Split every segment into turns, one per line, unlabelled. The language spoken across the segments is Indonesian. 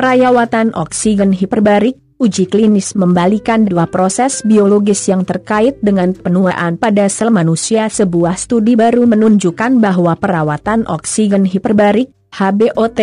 Perawatan oksigen hiperbarik, uji klinis membalikan dua proses biologis yang terkait dengan penuaan pada sel manusia. Sebuah studi baru menunjukkan bahwa perawatan oksigen hiperbarik, HBOT,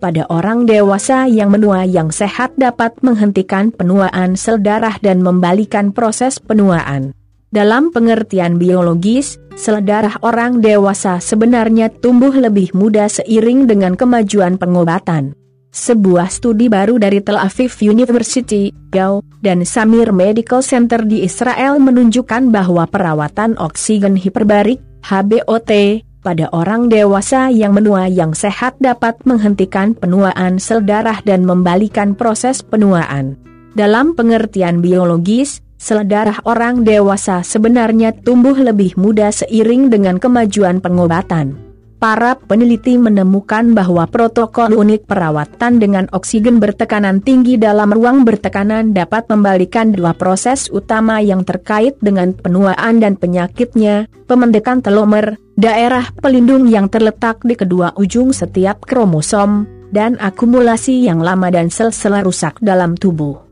pada orang dewasa yang menua yang sehat dapat menghentikan penuaan sel darah dan membalikan proses penuaan. Dalam pengertian biologis, sel darah orang dewasa sebenarnya tumbuh lebih muda seiring dengan kemajuan pengobatan. Sebuah studi baru dari Tel Aviv University, Gau, dan Samir Medical Center di Israel menunjukkan bahwa perawatan oksigen hiperbarik, HBOT, pada orang dewasa yang menua yang sehat dapat menghentikan penuaan sel darah dan membalikan proses penuaan. Dalam pengertian biologis, sel darah orang dewasa sebenarnya tumbuh lebih muda seiring dengan kemajuan pengobatan. Para peneliti menemukan bahwa protokol unik perawatan dengan oksigen bertekanan tinggi dalam ruang bertekanan dapat membalikan dua proses utama yang terkait dengan penuaan dan penyakitnya, pemendekan telomer, daerah pelindung yang terletak di kedua ujung setiap kromosom, dan akumulasi yang lama dan sel-sel rusak dalam tubuh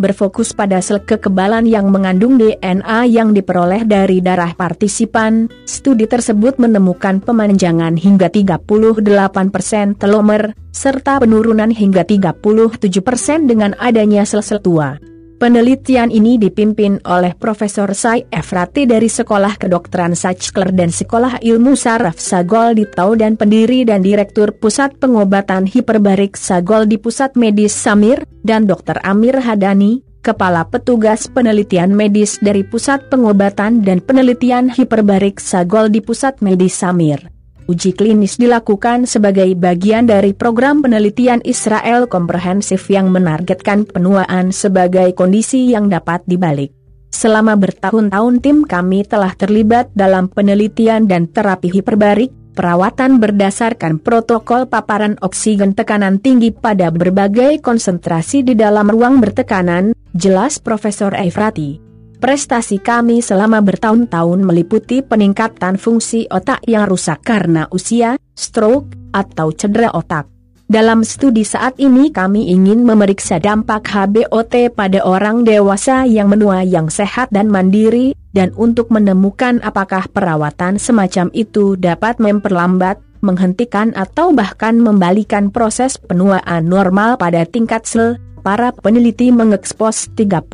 berfokus pada sel kekebalan yang mengandung DNA yang diperoleh dari darah partisipan, studi tersebut menemukan pemanjangan hingga 38% telomer, serta penurunan hingga 37% dengan adanya sel-sel tua. Penelitian ini dipimpin oleh Profesor Sai Efrati dari Sekolah Kedokteran Sachkler dan Sekolah Ilmu Saraf Sagol di Tau dan pendiri dan Direktur Pusat Pengobatan Hiperbarik Sagol di Pusat Medis Samir, dan Dr. Amir Hadani, Kepala Petugas Penelitian Medis dari Pusat Pengobatan dan Penelitian Hiperbarik Sagol di Pusat Medis Samir. Uji klinis dilakukan sebagai bagian dari program penelitian Israel komprehensif yang menargetkan penuaan sebagai kondisi yang dapat dibalik. Selama bertahun-tahun tim kami telah terlibat dalam penelitian dan terapi hiperbarik, perawatan berdasarkan protokol paparan oksigen tekanan tinggi pada berbagai konsentrasi di dalam ruang bertekanan, jelas Profesor Efrati. Prestasi kami selama bertahun-tahun meliputi peningkatan fungsi otak yang rusak karena usia, stroke, atau cedera otak. Dalam studi saat ini kami ingin memeriksa dampak HBOT pada orang dewasa yang menua yang sehat dan mandiri, dan untuk menemukan apakah perawatan semacam itu dapat memperlambat, menghentikan atau bahkan membalikan proses penuaan normal pada tingkat sel, para peneliti mengekspos 35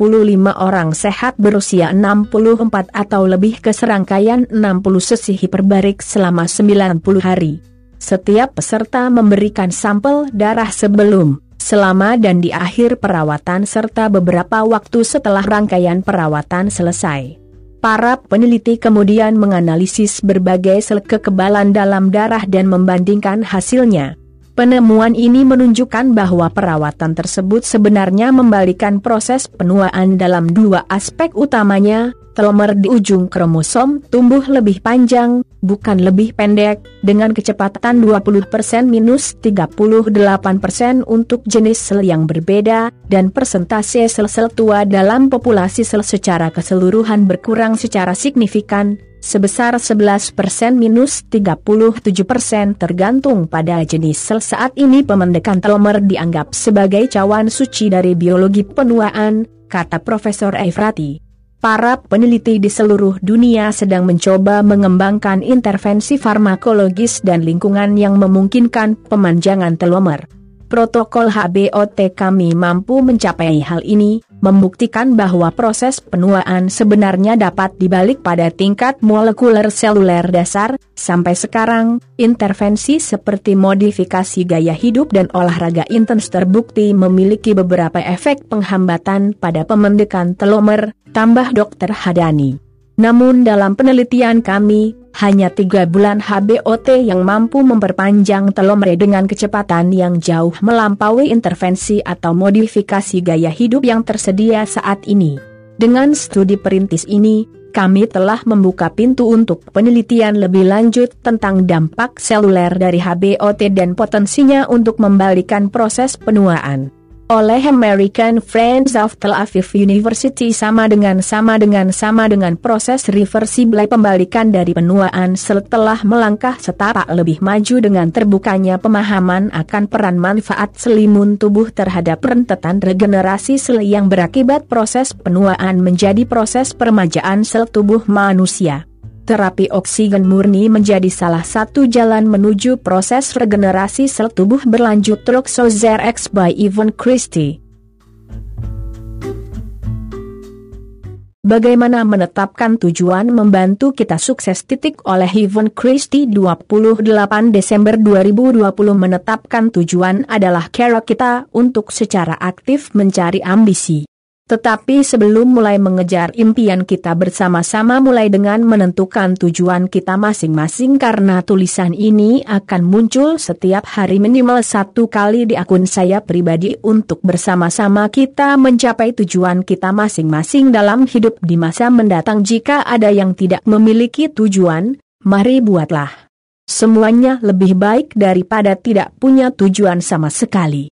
orang sehat berusia 64 atau lebih ke serangkaian 60 sesi hiperbarik selama 90 hari. Setiap peserta memberikan sampel darah sebelum, selama dan di akhir perawatan serta beberapa waktu setelah rangkaian perawatan selesai. Para peneliti kemudian menganalisis berbagai sel kekebalan dalam darah dan membandingkan hasilnya. Penemuan ini menunjukkan bahwa perawatan tersebut sebenarnya membalikan proses penuaan dalam dua aspek utamanya, telomer di ujung kromosom tumbuh lebih panjang, bukan lebih pendek, dengan kecepatan 20% minus 38% untuk jenis sel yang berbeda, dan persentase sel-sel tua dalam populasi sel secara keseluruhan berkurang secara signifikan, sebesar 11% minus 37% tergantung pada jenis sel saat ini pemendekan telomer dianggap sebagai cawan suci dari biologi penuaan, kata Profesor Efrati. Para peneliti di seluruh dunia sedang mencoba mengembangkan intervensi farmakologis dan lingkungan yang memungkinkan pemanjangan telomer. Protokol HBOT kami mampu mencapai hal ini, membuktikan bahwa proses penuaan sebenarnya dapat dibalik pada tingkat molekuler seluler dasar. Sampai sekarang, intervensi seperti modifikasi gaya hidup dan olahraga intens terbukti memiliki beberapa efek penghambatan pada pemendekan telomer, tambah Dr. Hadani. Namun dalam penelitian kami, hanya tiga bulan HBOT yang mampu memperpanjang telomer dengan kecepatan yang jauh melampaui intervensi atau modifikasi gaya hidup yang tersedia saat ini. Dengan studi perintis ini, kami telah membuka pintu untuk penelitian lebih lanjut tentang dampak seluler dari HBOT dan potensinya untuk membalikan proses penuaan. Oleh American Friends of Tel Aviv University sama dengan sama dengan sama dengan proses reversible pembalikan dari penuaan setelah melangkah setapak lebih maju dengan terbukanya pemahaman akan peran manfaat selimun tubuh terhadap rentetan regenerasi sel yang berakibat proses penuaan menjadi proses permajaan sel tubuh manusia terapi oksigen murni menjadi salah satu jalan menuju proses regenerasi sel tubuh berlanjut Roxozer X by Ivan Christie. Bagaimana menetapkan tujuan membantu kita sukses titik oleh Ivan Christie 28 Desember 2020 menetapkan tujuan adalah cara kita untuk secara aktif mencari ambisi. Tetapi sebelum mulai mengejar impian kita bersama-sama mulai dengan menentukan tujuan kita masing-masing karena tulisan ini akan muncul setiap hari minimal satu kali di akun saya pribadi untuk bersama-sama kita mencapai tujuan kita masing-masing dalam hidup di masa mendatang jika ada yang tidak memiliki tujuan, mari buatlah. Semuanya lebih baik daripada tidak punya tujuan sama sekali.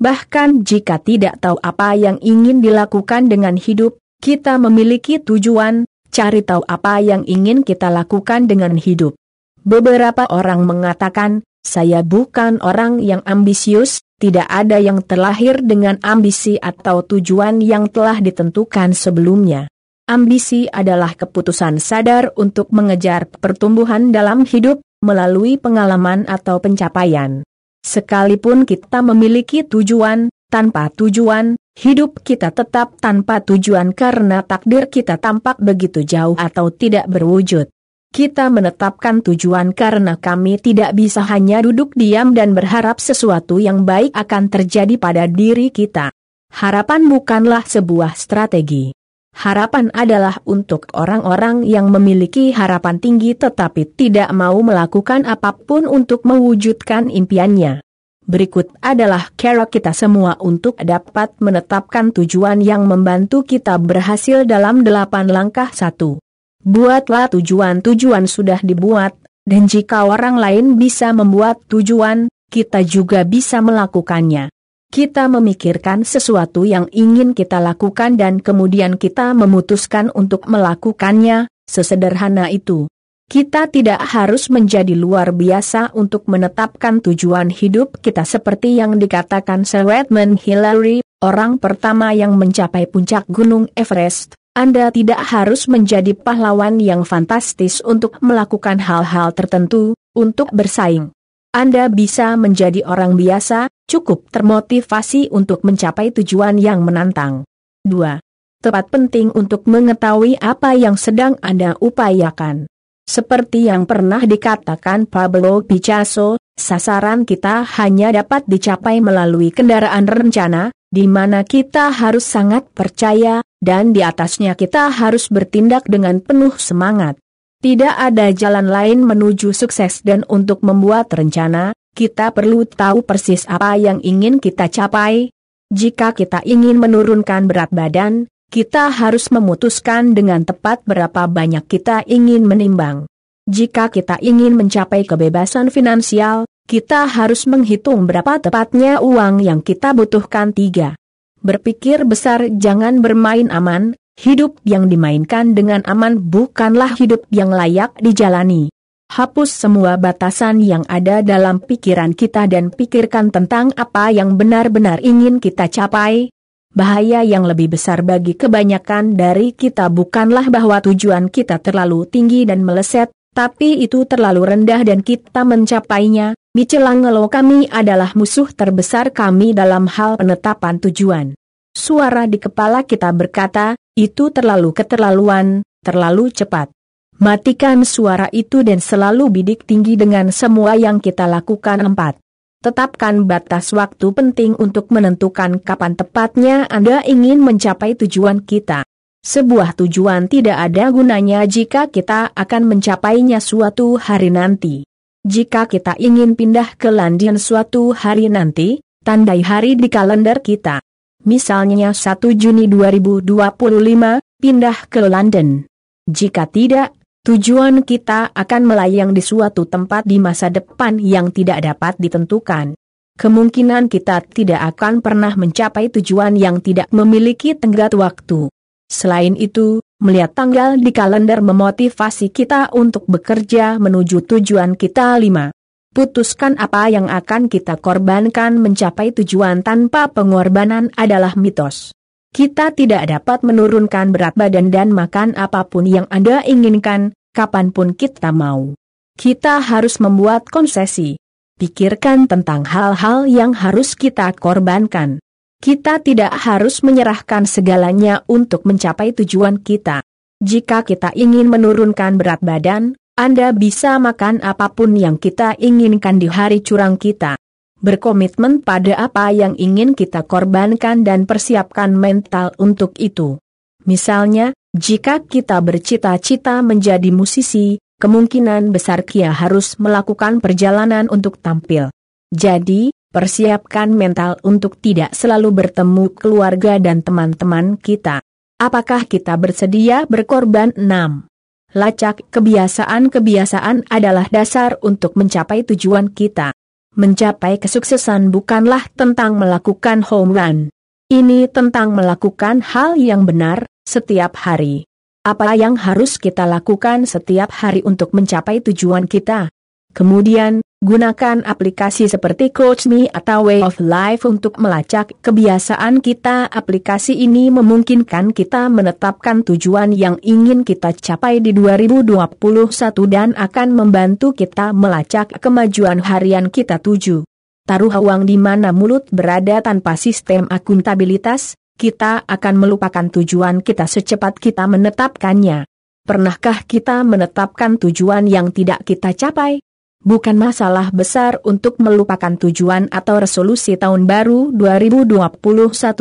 Bahkan jika tidak tahu apa yang ingin dilakukan dengan hidup, kita memiliki tujuan, cari tahu apa yang ingin kita lakukan dengan hidup. Beberapa orang mengatakan, saya bukan orang yang ambisius, tidak ada yang terlahir dengan ambisi atau tujuan yang telah ditentukan sebelumnya. Ambisi adalah keputusan sadar untuk mengejar pertumbuhan dalam hidup melalui pengalaman atau pencapaian. Sekalipun kita memiliki tujuan, tanpa tujuan, hidup kita tetap tanpa tujuan karena takdir kita tampak begitu jauh atau tidak berwujud. Kita menetapkan tujuan karena kami tidak bisa hanya duduk diam dan berharap sesuatu yang baik akan terjadi pada diri kita. Harapan bukanlah sebuah strategi. Harapan adalah untuk orang-orang yang memiliki harapan tinggi tetapi tidak mau melakukan apa pun untuk mewujudkan impiannya. Berikut adalah cara kita semua untuk dapat menetapkan tujuan yang membantu kita berhasil dalam delapan langkah satu. Buatlah tujuan-tujuan sudah dibuat, dan jika orang lain bisa membuat tujuan, kita juga bisa melakukannya kita memikirkan sesuatu yang ingin kita lakukan dan kemudian kita memutuskan untuk melakukannya, sesederhana itu. Kita tidak harus menjadi luar biasa untuk menetapkan tujuan hidup kita seperti yang dikatakan Sir Edmund Hillary, orang pertama yang mencapai puncak Gunung Everest. Anda tidak harus menjadi pahlawan yang fantastis untuk melakukan hal-hal tertentu, untuk bersaing. Anda bisa menjadi orang biasa, cukup termotivasi untuk mencapai tujuan yang menantang. 2. Tepat penting untuk mengetahui apa yang sedang Anda upayakan. Seperti yang pernah dikatakan Pablo Picasso, sasaran kita hanya dapat dicapai melalui kendaraan rencana, di mana kita harus sangat percaya, dan di atasnya kita harus bertindak dengan penuh semangat. Tidak ada jalan lain menuju sukses dan untuk membuat rencana, kita perlu tahu persis apa yang ingin kita capai. Jika kita ingin menurunkan berat badan, kita harus memutuskan dengan tepat berapa banyak kita ingin menimbang. Jika kita ingin mencapai kebebasan finansial, kita harus menghitung berapa tepatnya uang yang kita butuhkan tiga. Berpikir besar jangan bermain aman, Hidup yang dimainkan dengan aman bukanlah hidup yang layak dijalani. Hapus semua batasan yang ada dalam pikiran kita dan pikirkan tentang apa yang benar-benar ingin kita capai. Bahaya yang lebih besar bagi kebanyakan dari kita bukanlah bahwa tujuan kita terlalu tinggi dan meleset, tapi itu terlalu rendah dan kita mencapainya. Michelangelo kami adalah musuh terbesar kami dalam hal penetapan tujuan. Suara di kepala kita berkata, itu terlalu keterlaluan, terlalu cepat. Matikan suara itu dan selalu bidik tinggi dengan semua yang kita lakukan empat. Tetapkan batas waktu penting untuk menentukan kapan tepatnya Anda ingin mencapai tujuan kita. Sebuah tujuan tidak ada gunanya jika kita akan mencapainya suatu hari nanti. Jika kita ingin pindah ke London suatu hari nanti, tandai hari di kalender kita misalnya 1 Juni 2025, pindah ke London. Jika tidak, tujuan kita akan melayang di suatu tempat di masa depan yang tidak dapat ditentukan. kemungkinan kita tidak akan pernah mencapai tujuan yang tidak memiliki tenggat waktu. Selain itu, melihat tanggal di kalender memotivasi kita untuk bekerja menuju tujuan kita lima. Putuskan apa yang akan kita korbankan mencapai tujuan tanpa pengorbanan adalah mitos. Kita tidak dapat menurunkan berat badan dan makan apa pun yang Anda inginkan, kapan pun kita mau. Kita harus membuat konsesi. Pikirkan tentang hal-hal yang harus kita korbankan. Kita tidak harus menyerahkan segalanya untuk mencapai tujuan kita. Jika kita ingin menurunkan berat badan, anda bisa makan apa pun yang kita inginkan di hari curang kita. Berkomitmen pada apa yang ingin kita korbankan dan persiapkan mental untuk itu. Misalnya, jika kita bercita-cita menjadi musisi, kemungkinan besar Kia harus melakukan perjalanan untuk tampil. Jadi, persiapkan mental untuk tidak selalu bertemu keluarga dan teman-teman kita. Apakah kita bersedia berkorban 6? Lacak kebiasaan-kebiasaan adalah dasar untuk mencapai tujuan kita. Mencapai kesuksesan bukanlah tentang melakukan home run. Ini tentang melakukan hal yang benar, setiap hari. Apa yang harus kita lakukan setiap hari untuk mencapai tujuan kita? Kemudian, Gunakan aplikasi seperti Coach Me atau Way of Life untuk melacak kebiasaan kita. Aplikasi ini memungkinkan kita menetapkan tujuan yang ingin kita capai di 2021 dan akan membantu kita melacak kemajuan harian kita tuju. Taruh uang di mana mulut berada tanpa sistem akuntabilitas, kita akan melupakan tujuan kita secepat kita menetapkannya. Pernahkah kita menetapkan tujuan yang tidak kita capai? Bukan masalah besar untuk melupakan tujuan atau resolusi tahun baru 2021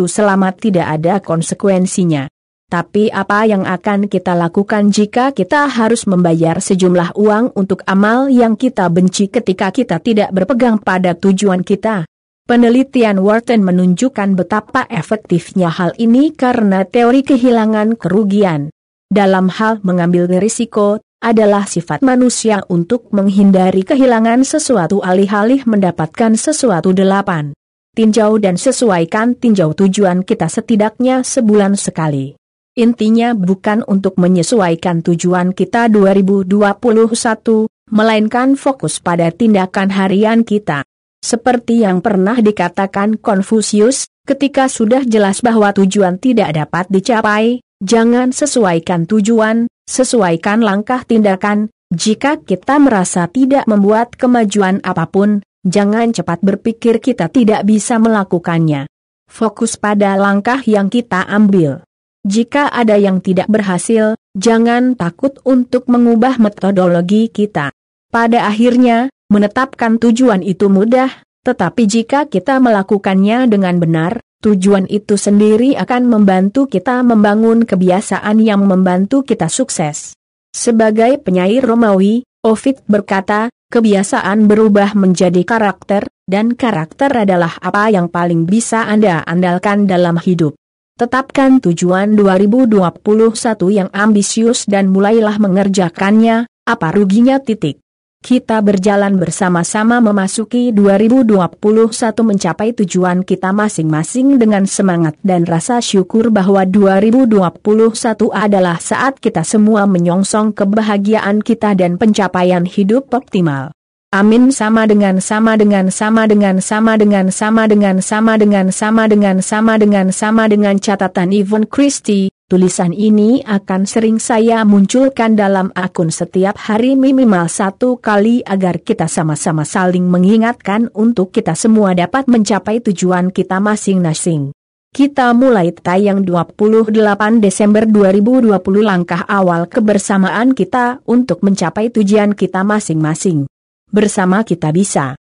selama tidak ada konsekuensinya. Tapi apa yang akan kita lakukan jika kita harus membayar sejumlah uang untuk amal yang kita benci ketika kita tidak berpegang pada tujuan kita? Penelitian Wharton menunjukkan betapa efektifnya hal ini karena teori kehilangan kerugian. Dalam hal mengambil risiko, adalah sifat manusia untuk menghindari kehilangan sesuatu alih-alih mendapatkan sesuatu delapan. Tinjau dan sesuaikan tinjau tujuan kita setidaknya sebulan sekali. Intinya bukan untuk menyesuaikan tujuan kita 2021, melainkan fokus pada tindakan harian kita. Seperti yang pernah dikatakan Konfusius, ketika sudah jelas bahwa tujuan tidak dapat dicapai, jangan sesuaikan tujuan, sesuaikan langkah tindakan, jika kita merasa tidak membuat kemajuan apa pun, jangan cepat berpikir kita tidak bisa melakukannya. Fokus pada langkah yang kita ambil. Jika ada yang tidak berhasil, jangan takut untuk mengubah metodologi kita. Pada akhirnya, menetapkan tujuan itu mudah, tetapi jika kita melakukannya dengan benar, Tujuan itu sendiri akan membantu kita membangun kebiasaan yang membantu kita sukses. Sebagai penyair Romawi, Ovid berkata, kebiasaan berubah menjadi karakter, dan karakter adalah apa yang paling bisa Anda andalkan dalam hidup. Tetapkan tujuan 2021 yang ambisius dan mulailah mengerjakannya, apa ruginya titik. Kita berjalan bersama-sama memasuki 2021 mencapai tujuan kita masing-masing dengan semangat dan rasa syukur bahwa 2021 adalah saat kita semua menyongsong kebahagiaan kita dan pencapaian hidup optimal. Amin sama dengan sama dengan sama dengan sama dengan sama dengan sama dengan sama dengan sama dengan sama dengan catatan Ivan Christie Tulisan ini akan sering saya munculkan dalam akun setiap hari minimal satu kali agar kita sama-sama saling mengingatkan untuk kita semua dapat mencapai tujuan kita masing-masing. Kita mulai tayang 28 Desember 2020 langkah awal kebersamaan kita untuk mencapai tujuan kita masing-masing. Bersama kita bisa.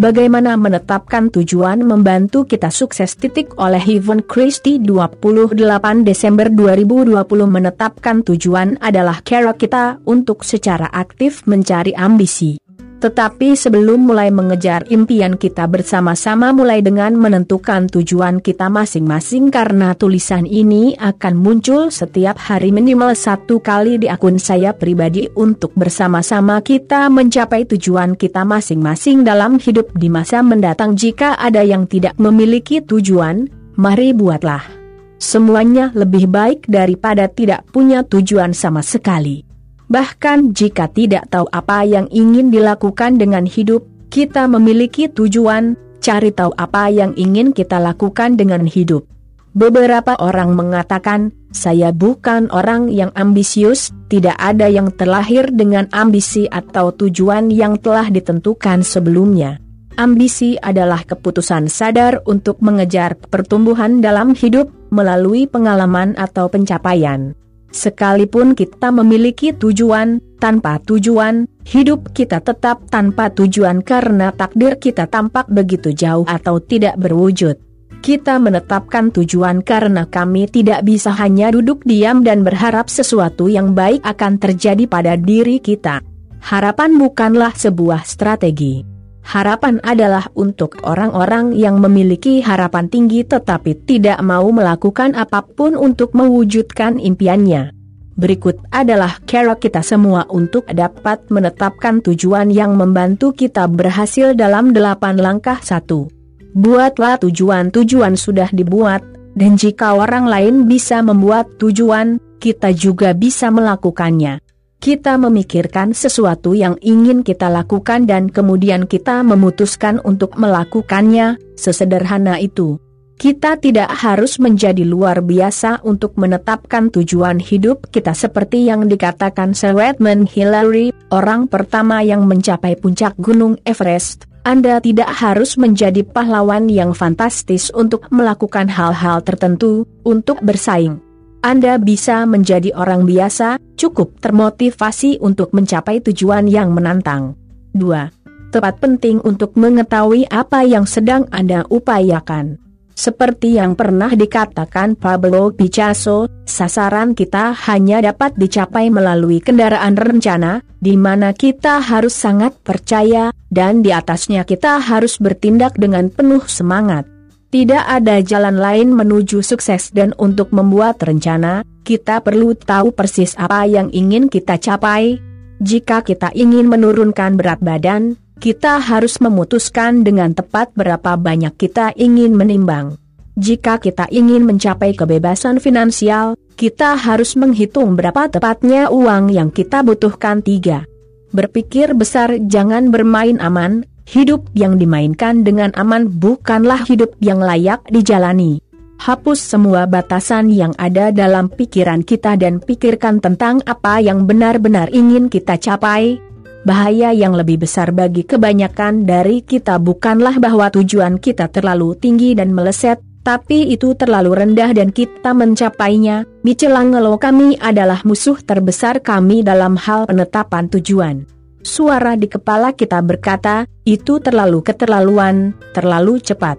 Bagaimana menetapkan tujuan membantu kita sukses titik oleh Ivan Christie 28 Desember 2020 menetapkan tujuan adalah cara kita untuk secara aktif mencari ambisi. Tetapi sebelum mulai mengejar impian kita bersama-sama mulai dengan menentukan tujuan kita masing-masing karena tulisan ini akan muncul setiap hari minimal satu kali di akun saya pribadi untuk bersama-sama kita mencapai tujuan kita masing-masing dalam hidup di masa mendatang jika ada yang tidak memiliki tujuan, mari buatlah. Semuanya lebih baik daripada tidak punya tujuan sama sekali. Bahkan jika tidak tahu apa yang ingin dilakukan dengan hidup, kita memiliki tujuan, cari tahu apa yang ingin kita lakukan dengan hidup. Beberapa orang mengatakan, saya bukan orang yang ambisius, tidak ada yang terlahir dengan ambisi atau tujuan yang telah ditentukan sebelumnya. Ambisi adalah keputusan sadar untuk mengejar pertumbuhan dalam hidup melalui pengalaman atau pencapaian. Sekalipun kita memiliki tujuan, tanpa tujuan, hidup kita tetap tanpa tujuan karena takdir kita tampak begitu jauh atau tidak berwujud. Kita menetapkan tujuan karena kami tidak bisa hanya duduk diam dan berharap sesuatu yang baik akan terjadi pada diri kita. Harapan bukanlah sebuah strategi. Harapan adalah untuk orang-orang yang memiliki harapan tinggi tetapi tidak mau melakukan apa pun untuk mewujudkan impiannya. Berikut adalah cara kita semua untuk dapat menetapkan tujuan yang membantu kita berhasil dalam delapan langkah satu. Buatlah tujuan-tujuan sudah dibuat, dan jika orang lain bisa membuat tujuan, kita juga bisa melakukannya kita memikirkan sesuatu yang ingin kita lakukan dan kemudian kita memutuskan untuk melakukannya, sesederhana itu. Kita tidak harus menjadi luar biasa untuk menetapkan tujuan hidup kita seperti yang dikatakan Sir Edmund Hillary, orang pertama yang mencapai puncak Gunung Everest. Anda tidak harus menjadi pahlawan yang fantastis untuk melakukan hal-hal tertentu, untuk bersaing. Anda bisa menjadi orang biasa, cukup termotivasi untuk mencapai tujuan yang menantang. 2. Tepat penting untuk mengetahui apa yang sedang Anda upayakan. Seperti yang pernah dikatakan Pablo Picasso, sasaran kita hanya dapat dicapai melalui kendaraan rencana, di mana kita harus sangat percaya, dan di atasnya kita harus bertindak dengan penuh semangat. Tidak ada jalan lain menuju sukses dan untuk membuat rencana, kita perlu tahu persis apa yang ingin kita capai. Jika kita ingin menurunkan berat badan, kita harus memutuskan dengan tepat berapa banyak kita ingin menimbang. Jika kita ingin mencapai kebebasan finansial, kita harus menghitung berapa tepatnya uang yang kita butuhkan tiga. Berpikir besar jangan bermain aman, Hidup yang dimainkan dengan aman bukanlah hidup yang layak dijalani. Hapus semua batasan yang ada dalam pikiran kita dan pikirkan tentang apa yang benar-benar ingin kita capai. Bahaya yang lebih besar bagi kebanyakan dari kita bukanlah bahwa tujuan kita terlalu tinggi dan meleset, tapi itu terlalu rendah dan kita mencapainya. Michelangelo kami adalah musuh terbesar kami dalam hal penetapan tujuan. Suara di kepala kita berkata, itu terlalu keterlaluan, terlalu cepat.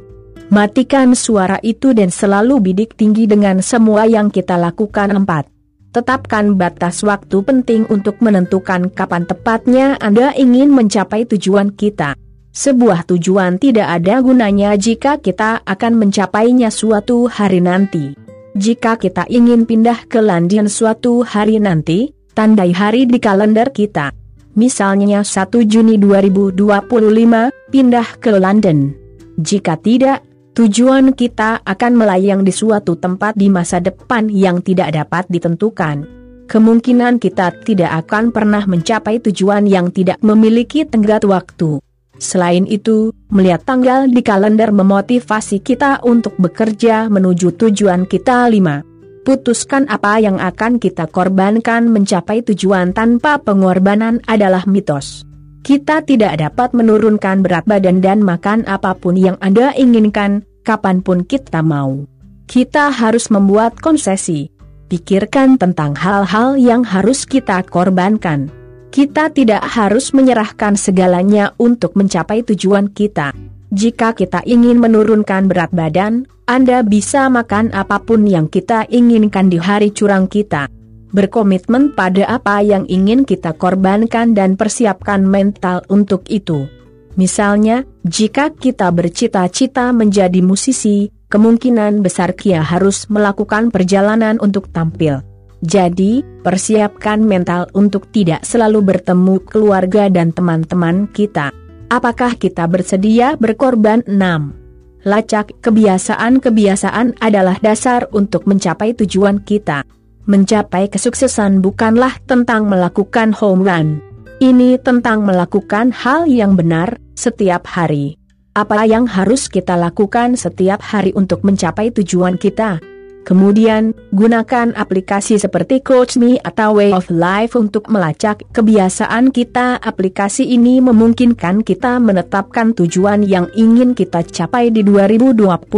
Matikan suara itu dan selalu bidik tinggi dengan semua yang kita lakukan empat. Tetapkan batas waktu penting untuk menentukan kapan tepatnya Anda ingin mencapai tujuan kita. Sebuah tujuan tidak ada gunanya jika kita akan mencapainya suatu hari nanti. Jika kita ingin pindah ke London suatu hari nanti, tandai hari di kalender kita misalnya 1 Juni 2025, pindah ke London. Jika tidak, tujuan kita akan melayang di suatu tempat di masa depan yang tidak dapat ditentukan. Kemungkinan kita tidak akan pernah mencapai tujuan yang tidak memiliki tenggat waktu. Selain itu, melihat tanggal di kalender memotivasi kita untuk bekerja menuju tujuan kita 5. Putuskan apa yang akan kita korbankan mencapai tujuan tanpa pengorbanan adalah mitos. Kita tidak dapat menurunkan berat badan dan makan apa pun yang Anda inginkan, kapan pun kita mau. Kita harus membuat konsesi. Pikirkan tentang hal-hal yang harus kita korbankan. Kita tidak harus menyerahkan segalanya untuk mencapai tujuan kita. Jika kita ingin menurunkan berat badan, Anda bisa makan apa pun yang kita inginkan di hari curang kita. berkomitmen pada apa yang ingin kita korbankan dan persiapkan mental untuk itu. Misalnya, jika kita bercita-cita menjadi musisi, kemungkinan besar Kia harus melakukan perjalanan untuk tampil. Jadi, persiapkan mental untuk tidak selalu bertemu keluarga dan teman-teman kita. Apakah kita bersedia berkorban 6? Lacak kebiasaan-kebiasaan adalah dasar untuk mencapai tujuan kita. Mencapai kesuksesan bukanlah tentang melakukan home run. Ini tentang melakukan hal yang benar setiap hari. Apa yang harus kita lakukan setiap hari untuk mencapai tujuan kita? Kemudian, gunakan aplikasi seperti Coach Me atau Way of Life untuk melacak kebiasaan kita. Aplikasi ini memungkinkan kita menetapkan tujuan yang ingin kita capai di 2021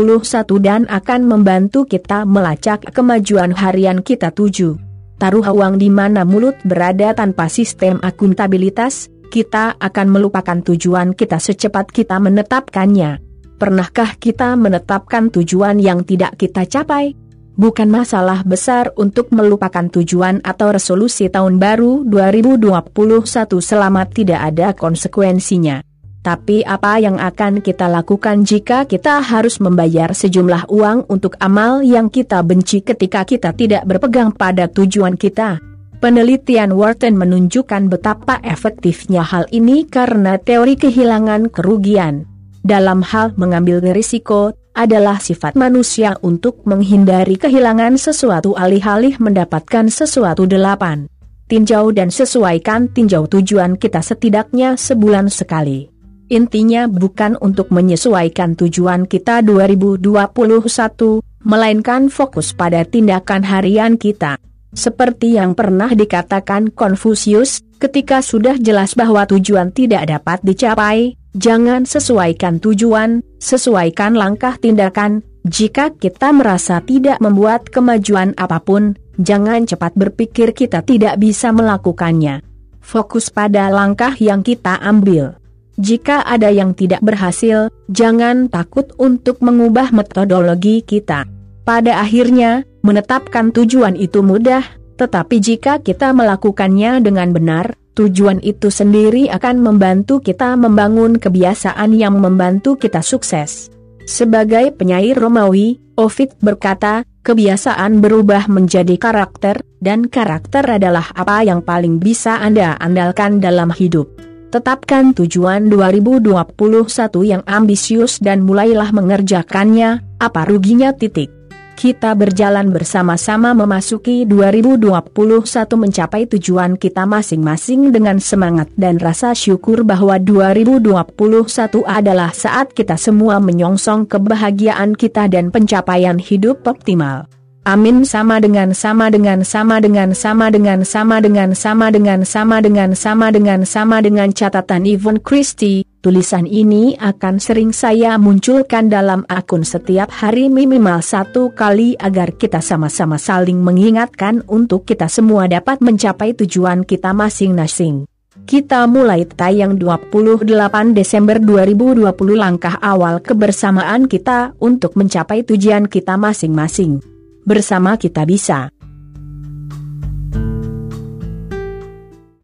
dan akan membantu kita melacak kemajuan harian kita tuju. Taruh uang di mana mulut berada tanpa sistem akuntabilitas, kita akan melupakan tujuan kita secepat kita menetapkannya. Pernahkah kita menetapkan tujuan yang tidak kita capai? Bukan masalah besar untuk melupakan tujuan atau resolusi tahun baru 2021 selama tidak ada konsekuensinya. Tapi apa yang akan kita lakukan jika kita harus membayar sejumlah uang untuk amal yang kita benci ketika kita tidak berpegang pada tujuan kita? Penelitian Wharton menunjukkan betapa efektifnya hal ini karena teori kehilangan kerugian. Dalam hal mengambil risiko, adalah sifat manusia untuk menghindari kehilangan sesuatu alih-alih mendapatkan sesuatu delapan. Tinjau dan sesuaikan tinjau tujuan kita setidaknya sebulan sekali. Intinya bukan untuk menyesuaikan tujuan kita 2021, melainkan fokus pada tindakan harian kita. Seperti yang pernah dikatakan Konfusius, ketika sudah jelas bahwa tujuan tidak dapat dicapai, Jangan sesuaikan tujuan, sesuaikan langkah tindakan. Jika kita merasa tidak membuat kemajuan apa pun, jangan cepat berpikir kita tidak bisa melakukannya. Fokus pada langkah yang kita ambil. Jika ada yang tidak berhasil, jangan takut untuk mengubah metodologi kita. Pada akhirnya, menetapkan tujuan itu mudah, tetapi jika kita melakukannya dengan benar, tujuan itu sendiri akan membantu kita membangun kebiasaan yang membantu kita sukses. Sebagai penyair Romawi, Ovid berkata, kebiasaan berubah menjadi karakter, dan karakter adalah apa yang paling bisa Anda andalkan dalam hidup. Tetapkan tujuan 2021 yang ambisius dan mulailah mengerjakannya, apa ruginya titik kita berjalan bersama-sama memasuki 2021 mencapai tujuan kita masing-masing dengan semangat dan rasa syukur bahwa 2021 adalah saat kita semua menyongsong kebahagiaan kita dan pencapaian hidup optimal. Amin sama dengan sama dengan sama dengan sama dengan sama dengan sama dengan sama dengan sama dengan sama dengan catatan Yvonne Christie, tulisan ini akan sering saya munculkan dalam akun setiap hari minimal satu kali agar kita sama-sama saling mengingatkan untuk kita semua dapat mencapai tujuan kita masing-masing. Kita mulai tayang 28 Desember 2020 langkah awal kebersamaan kita untuk mencapai tujuan kita masing-masing. Bersama kita bisa.